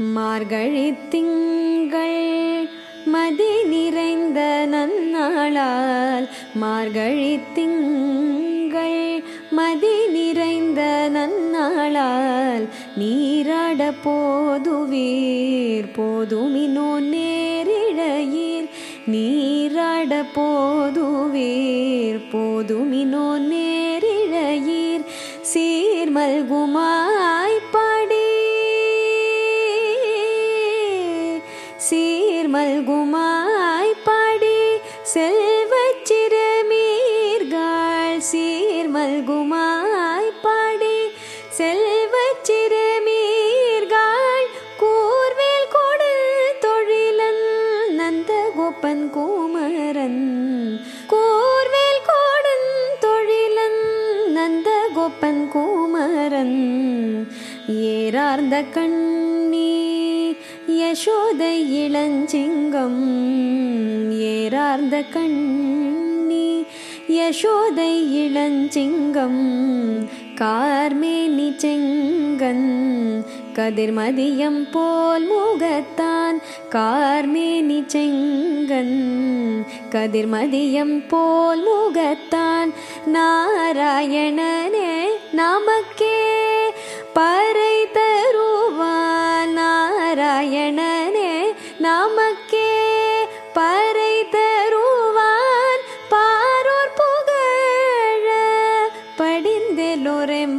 மார்கழி திங்கள் மதி நிறைந்த நன்னாளால் மார்கழி திங்கள் மதி நிறைந்த நன்னாளால் நீராட போதுவீர் போதுமினோ நேரிழையீர். நீராட போதுவீர் போதுமினோ நேரிழையீர். சீர்மல்குமார் மல்குமாய் பாடி செல்வச் சிறுமீர்கள் சீர்மல்குமாய் பாடி செல்வச் சிறுமீர்கள் கூர்வேல் கொடு தொழிலன் நந்த கோப்பன் கோமரன். கூர்வேல் கோடன் தொழிலன் நந்த கோப்பன் கோமரன். ஏறார்ந்த கண் யசோதை இளஞ்சிங்கம் ஏறார்ந்த கண்ணி யசோதை இளஞ்சிங்கம் கார்மேனி செங்கன் கதிர்மதியம் போல் முகத்தான் கார்மேனி செங்கன் கதிர்மதியம் போல் முகத்தான் நாராயணனே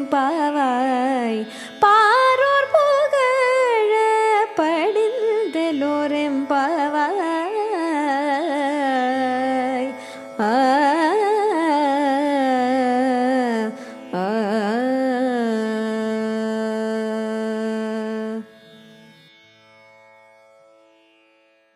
படிந்தெலோரெம்பாவாய் பாரோர் புகழ படிந்தெலோரெம்பாவாய் ஆ ஆ.